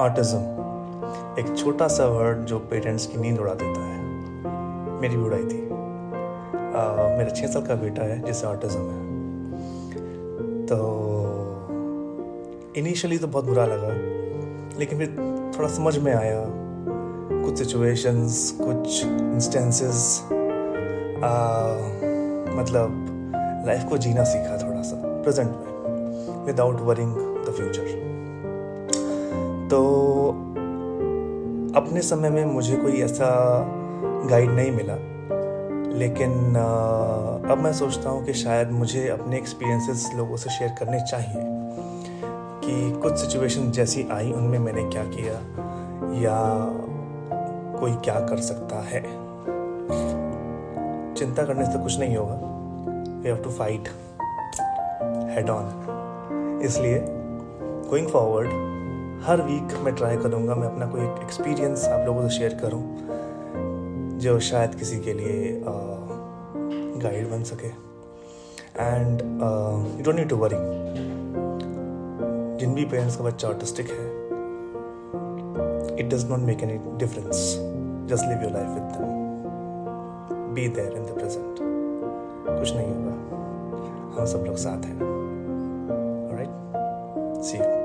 Autism एक छोटा सा वर्ड जो पेरेंट्स की नींद उड़ा देता है। मेरी उड़ाई थी। मेरा छः साल का बेटा है, जिसे ऑटिज्म है। तो इनिशियली तो बहुत बुरा लगा, लेकिन फिर थोड़ा समझ में आया। कुछ सिचुएशंस कुछ इंस्टेंसेस मतलब लाइफ को जीना सीखा थोड़ा सा प्रेजेंट में विदाउट वरिंग द फ्यूचर तो अपने समय में मुझे कोई ऐसा गाइड नहीं मिला। लेकिन अब मैं सोचता हूँ कि शायद मुझे अपने एक्सपीरियंसेस लोगों से शेयर करने चाहिए कि कुछ सिचुएशन जैसी आई, उनमें मैंने क्या किया या कोई क्या कर सकता है। चिंता करने से कुछ नहीं होगा। We have to fight head on इसलिए गोइंग फॉरवर्ड हर वीक मैं ट्राई करूँगा, मैं अपना कोई एक्सपीरियंस आप लोगों से शेयर करूँ, जो शायद किसी के लिए गाइड बन सके। And you don't need to worry जिन भी पेरेंट्स का बच्चा ऑटिस्टिक है it does not make any difference just live your life with them be there in the present कुछ नहीं होगा। हम सब लोग साथ हैं। Right C you